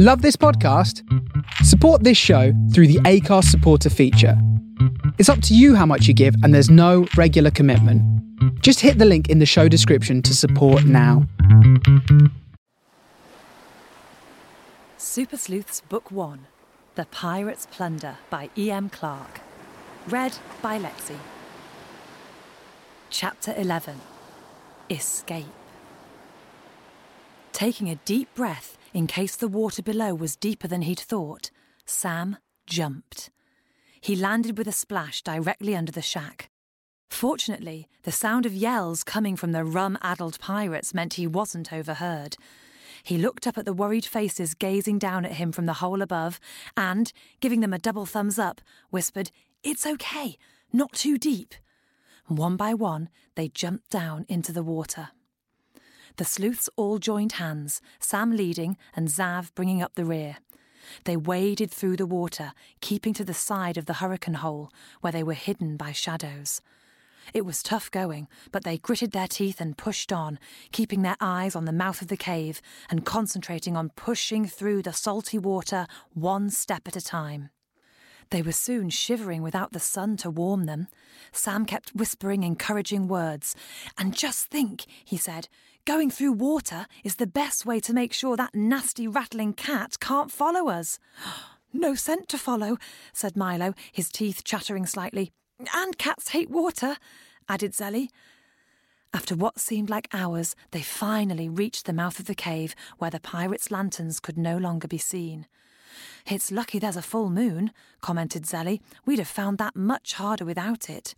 Love this podcast? Support this show through the Anchor supporter feature. It's up to you how much you give, and there's no regular commitment. Just hit the link in the show description to support now. Super Sleuths Book 1 The Pirate's Plunder by E.M. Clark. Read by Lexi. Chapter 11 Escape. Taking a deep breath in case the water below was deeper than he'd thought, Sam jumped. He landed with a splash directly under the shack. Fortunately, the sound of yells coming from the rum addled pirates meant he wasn't overheard. He looked up at the worried faces gazing down at him from the hole above and, giving them a double thumbs up, whispered, It's okay, not too deep. One by one, they jumped down into the water. The sleuths all joined hands, Sam leading and Zav bringing up the rear. They waded through the water, keeping to the side of the hurricane hole, where they were hidden by shadows. It was tough going, but they gritted their teeth and pushed on, keeping their eyes on the mouth of the cave and concentrating on pushing through the salty water one step at a time. They were soon shivering without the sun to warm them. Sam kept whispering encouraging words. And just think, he said, going through water is the best way to make sure that nasty rattling cat can't follow us. No scent to follow, said Milo, his teeth chattering slightly. And cats hate water, added Zelly. After what seemed like hours, they finally reached the mouth of the cave where the pirates' lanterns could no longer be seen. It's lucky there's a full moon, commented Zelly. We'd have found that much harder without it.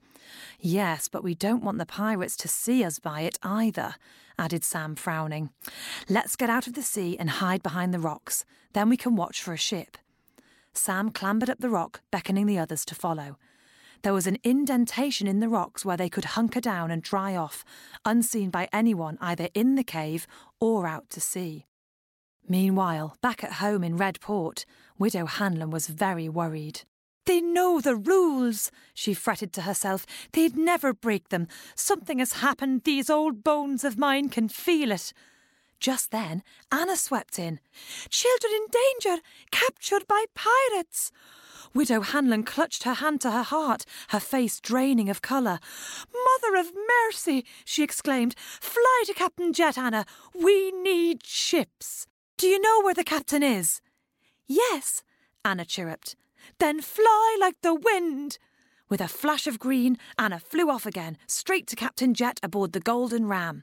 Yes, but we don't want the pirates to see us by it either, added Sam, frowning. Let's get out of the sea and hide behind the rocks. Then we can watch for a ship. Sam clambered up the rock, beckoning the others to follow. There was an indentation in the rocks where they could hunker down and dry off, unseen by anyone either in the cave or out to sea. Meanwhile, back at home in Redport, Widow Hanlon was very worried. They know the rules, she fretted to herself. They'd never break them. Something has happened. These old bones of mine can feel it. Just then, Anna swept in. Children in danger, captured by pirates. Widow Hanlon clutched her hand to her heart, her face draining of colour. Mother of mercy, she exclaimed. Fly to Captain Jet, Anna. We need ships. Do you know where the captain is? Yes, Anna chirruped. Then fly like the wind. With a flash of green, Anna flew off again, straight to Captain Jet aboard the Golden Ram.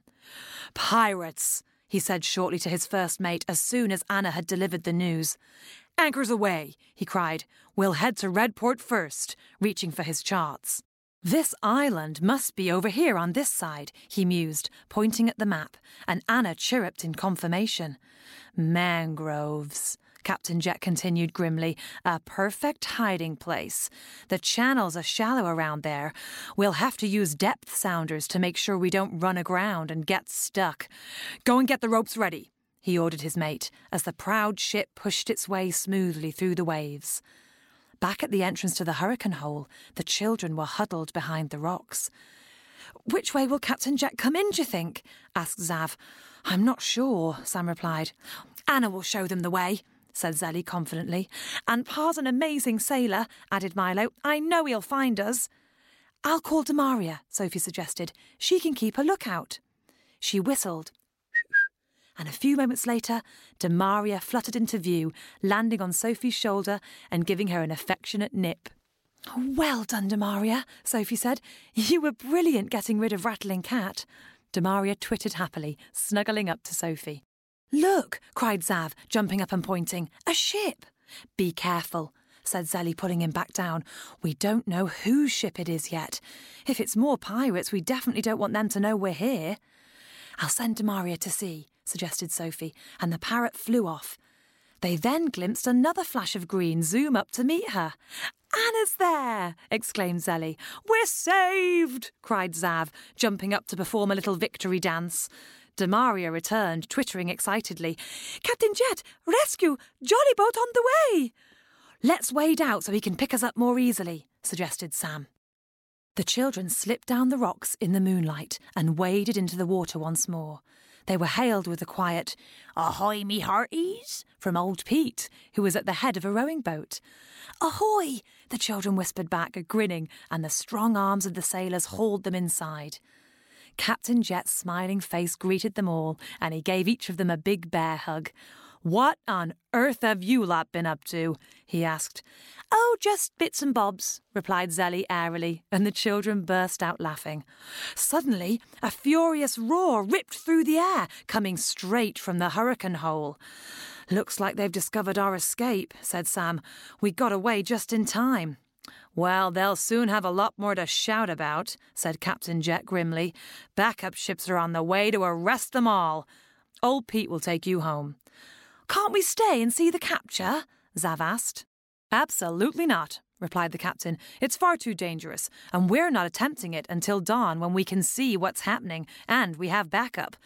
Pirates, he said shortly to his first mate as soon as Anna had delivered the news. Anchors away, he cried. We'll head to Redport first, reaching for his charts. This island must be over here on this side, he mused, pointing at the map, and Anna chirruped in confirmation. Mangroves. Captain Jet continued grimly. A perfect hiding place. The channels are shallow around there. We'll have to use depth sounders to make sure we don't run aground and get stuck. Go and get the ropes ready, he ordered his mate, as the proud ship pushed its way smoothly through the waves. Back at the entrance to the hurricane hole, the children were huddled behind the rocks. Which way will Captain Jack come in, do you think? asked Zav. I'm not sure, Sam replied. Anna will show them the way, said Zelly confidently. And Pa's an amazing sailor, added Milo. I know he'll find us. I'll call Demaria, Sophie suggested. She can keep a lookout. She whistled. And a few moments later, Demaria fluttered into view, landing on Sophie's shoulder and giving her an affectionate nip. Well done, Demaria, Sophie said. You were brilliant getting rid of Rattling Cat. Demaria twittered happily, snuggling up to Sophie. Look, cried Zav, jumping up and pointing. A ship. Be careful, said Zelly, pulling him back down. We don't know whose ship it is yet. If it's more pirates, we definitely don't want them to know we're here. I'll send Demaria to see, suggested Sophie, and the parrot flew off. They then glimpsed another flash of green zoom up to meet her. Anna's there! exclaimed Zelly. We're saved! cried Zav, jumping up to perform a little victory dance. Demaria returned, twittering excitedly. Captain Jet, rescue! Jolly boat on the way! Let's wade out so he can pick us up more easily, suggested Sam. The children slipped down the rocks in the moonlight and waded into the water once more. They were hailed with a quiet, Ahoy, me hearties, from old Pete, who was at the head of a rowing boat. Ahoy! the children whispered back, grinning, and the strong arms of the sailors hauled them inside. Captain Jet's smiling face greeted them all, and he gave each of them a big bear hug. What on earth have you lot been up to? he asked. Oh, just bits and bobs, replied Zelly airily, and the children burst out laughing. Suddenly, a furious roar ripped through the air, coming straight from the hurricane hole. Looks like they've discovered our escape, said Sam. We got away just in time. Well, they'll soon have a lot more to shout about, said Captain Jet grimly. Backup ships are on the way to arrest them all. Old Pete will take you home. Can't we stay and see the capture? Zav asked. Absolutely not, replied the captain. It's far too dangerous, and we're not attempting it until dawn when we can see what's happening and we have backup.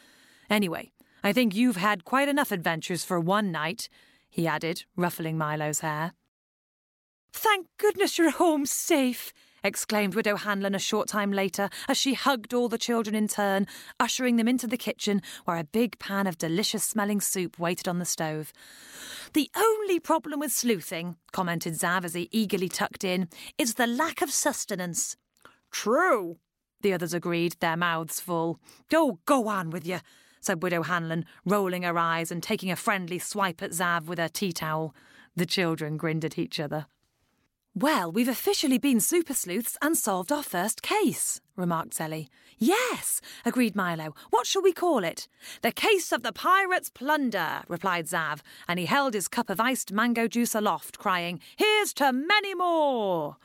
Anyway, I think you've had quite enough adventures for one night, he added, ruffling Milo's hair. Thank goodness you're home safe, exclaimed Widow Hanlon a short time later as she hugged all the children in turn, ushering them into the kitchen where a big pan of delicious smelling soup waited on the stove. The only problem with sleuthing, commented Zav as he eagerly tucked in, is the lack of sustenance. True, the others agreed, their mouths full. Oh, go on with you, said Widow Hanlon, rolling her eyes and taking a friendly swipe at Zav with her tea towel. The children grinned at each other. Well, we've officially been super sleuths and solved our first case, remarked Zelly. Yes, agreed Milo. What shall we call it? The case of the pirates' plunder, replied Zav, and he held his cup of iced mango juice aloft, crying, Here's to many more!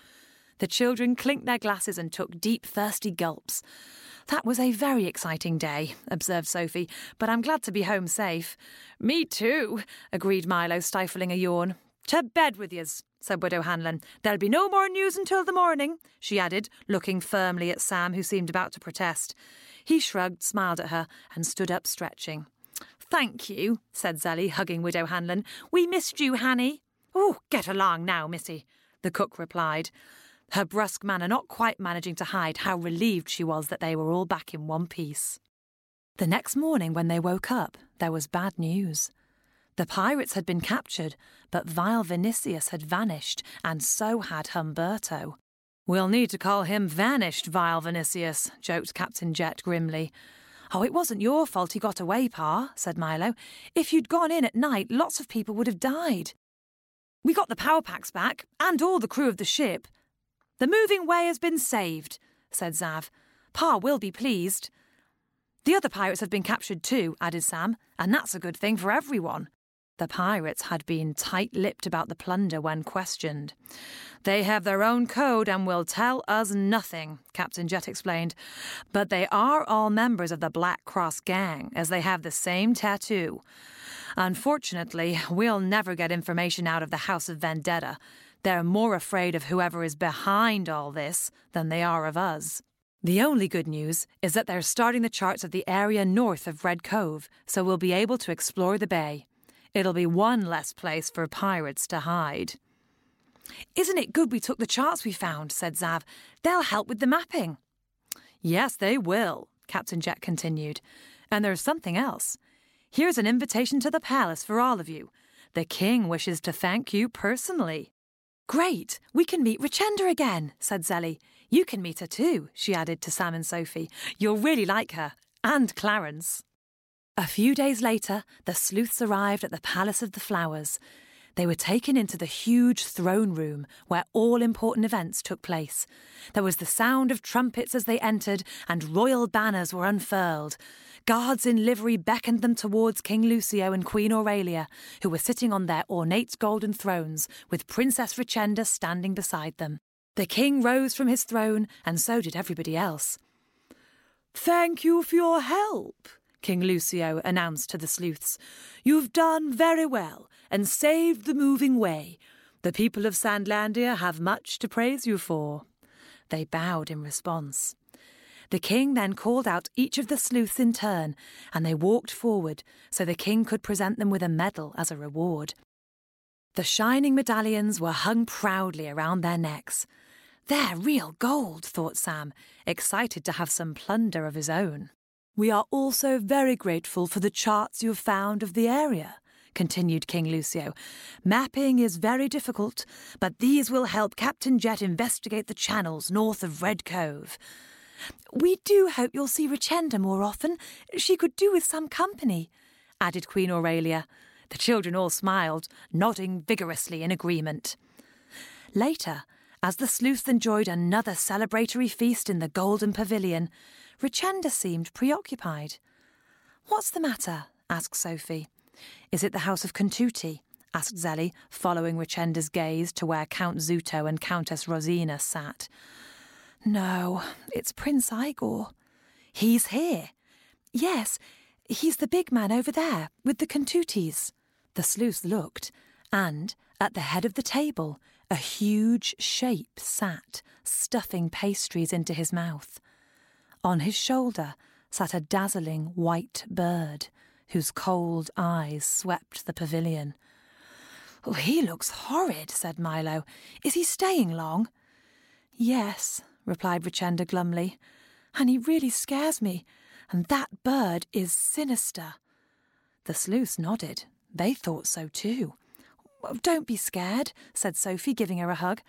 The children clinked their glasses and took deep, thirsty gulps. That was a very exciting day, observed Sophie, but I'm glad to be home safe. Me too, agreed Milo, stifling a yawn. To bed with yous said Widow Hanlon. There'll be no more news until the morning, she added, looking firmly at Sam, who seemed about to protest. He shrugged, smiled at her, and stood up stretching. Thank you, said Zelly, hugging Widow Hanlon. We missed you, Hanny. Oh, get along now, missy, the cook replied, her brusque manner not quite managing to hide how relieved she was that they were all back in one piece. The next morning, when they woke up, there was bad news. The pirates had been captured, but vile Vinicius had vanished, and so had Humberto. We'll need to call him Vanished, vile Vinicius, joked Captain Jet grimly. Oh, it wasn't your fault he got away, Pa, said Milo. If you'd gone in at night, lots of people would have died. We got the power packs back, and all the crew of the ship. The moving way has been saved, said Zav. Pa will be pleased. The other pirates have been captured too, added Sam, and that's a good thing for everyone. The pirates had been tight lipped about the plunder when questioned. They have their own code and will tell us nothing, Captain Jet explained. But they are all members of the Black Cross gang, as they have the same tattoo. Unfortunately, we'll never get information out of the House of Vendetta. They're more afraid of whoever is behind all this than they are of us. The only good news is that they're starting the charts of the area north of Red Cove, so we'll be able to explore the bay. It'll be one less place for pirates to hide. Isn't it good we took the charts we found? said Zav. They'll help with the mapping. Yes, they will, Captain Jet continued. And there's something else. Here's an invitation to the palace for all of you. The king wishes to thank you personally. Great, we can meet Richenda again, said Zelly. You can meet her too, she added to Sam and Sophie. You'll really like her. And Clarence. A few days later, the sleuths arrived at the Palace of the Flowers. They were taken into the huge throne room where all important events took place. There was the sound of trumpets as they entered, and royal banners were unfurled. Guards in livery beckoned them towards King Lucio and Queen Aurelia, who were sitting on their ornate golden thrones, with Princess Richenda standing beside them. The king rose from his throne, and so did everybody else. Thank you for your help, King Lucio announced to the sleuths. You've done very well and saved the moving way. The people of Sandlandia have much to praise you for. They bowed in response. The king then called out each of the sleuths in turn, and they walked forward so the king could present them with a medal as a reward. The shining medallions were hung proudly around their necks. They're real gold, thought Sam, excited to have some plunder of his own. We are also very grateful for the charts you have found of the area, continued King Lucio. Mapping is very difficult, but these will help Captain Jet investigate the channels north of Red Cove. We do hope you'll see Richenda more often. She could do with some company, added Queen Aurelia. The children all smiled, nodding vigorously in agreement. Later, as the sleuths enjoyed another celebratory feast in the Golden Pavilion, Richenda seemed preoccupied. What's the matter? asked Sophie. Is it the house of Contuti? asked Zelly, following Richenda's gaze to where Count Zuto and Countess Rosina sat. No, it's Prince Igor. He's here. Yes, he's the big man over there with the Contutis. The sleuth looked, and at the head of the table, a huge shape sat, stuffing pastries into his mouth. On his shoulder sat a dazzling white bird, whose cold eyes swept the pavilion. Oh, he looks horrid, said Milo. Is he staying long? Yes, replied Richenda glumly, and he really scares me, and that bird is sinister. The sleuths nodded. They thought so too. Oh, don't be scared, said Sophie, giving her a hug.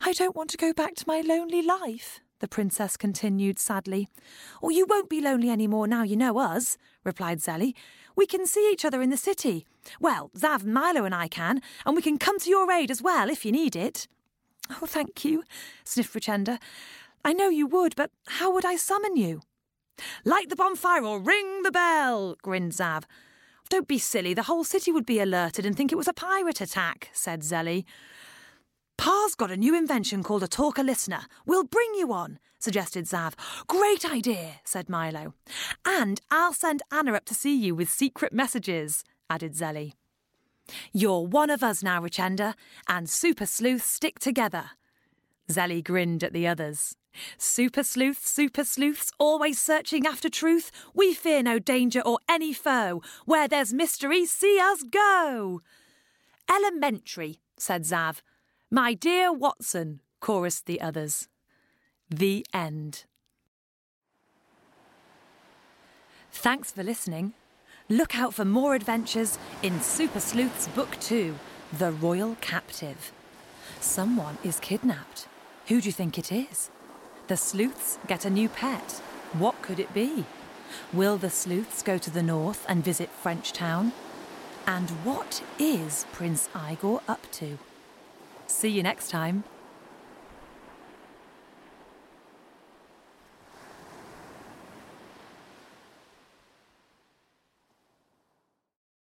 I don't want to go back to my lonely life, the princess continued sadly. Or oh, you won't be lonely any more now you know us, replied Zelly. We can see each other in the city. Well, Zav, Milo, and I can, and we can come to your aid as well if you need it. Oh, thank you, sniffed Richenda. I know you would, but how would I summon you? Light the bonfire or ring the bell, grinned Zav. Don't be silly, the whole city would be alerted and think it was a pirate attack, said Zelly. Pa's got a new invention called a talker listener. We'll bring you on, suggested Zav. Great idea, said Milo. And I'll send Anna up to see you with secret messages, added Zelly. You're one of us now, Richenda, and Super Sleuths stick together. Zelly grinned at the others. Super sleuths, super sleuths, always searching after truth. We fear no danger or any foe. Where there's mystery, see us go. Elementary, said Zav. My dear Watson, chorused the others. The end. Thanks for listening. Look out for more adventures in Super Sleuths Book 2 The Royal Captive. Someone is kidnapped. Who do you think it is? The sleuths get a new pet. What could it be? Will the sleuths go to the north and visit Frenchtown? And what is Prince Igor up to? See you next time.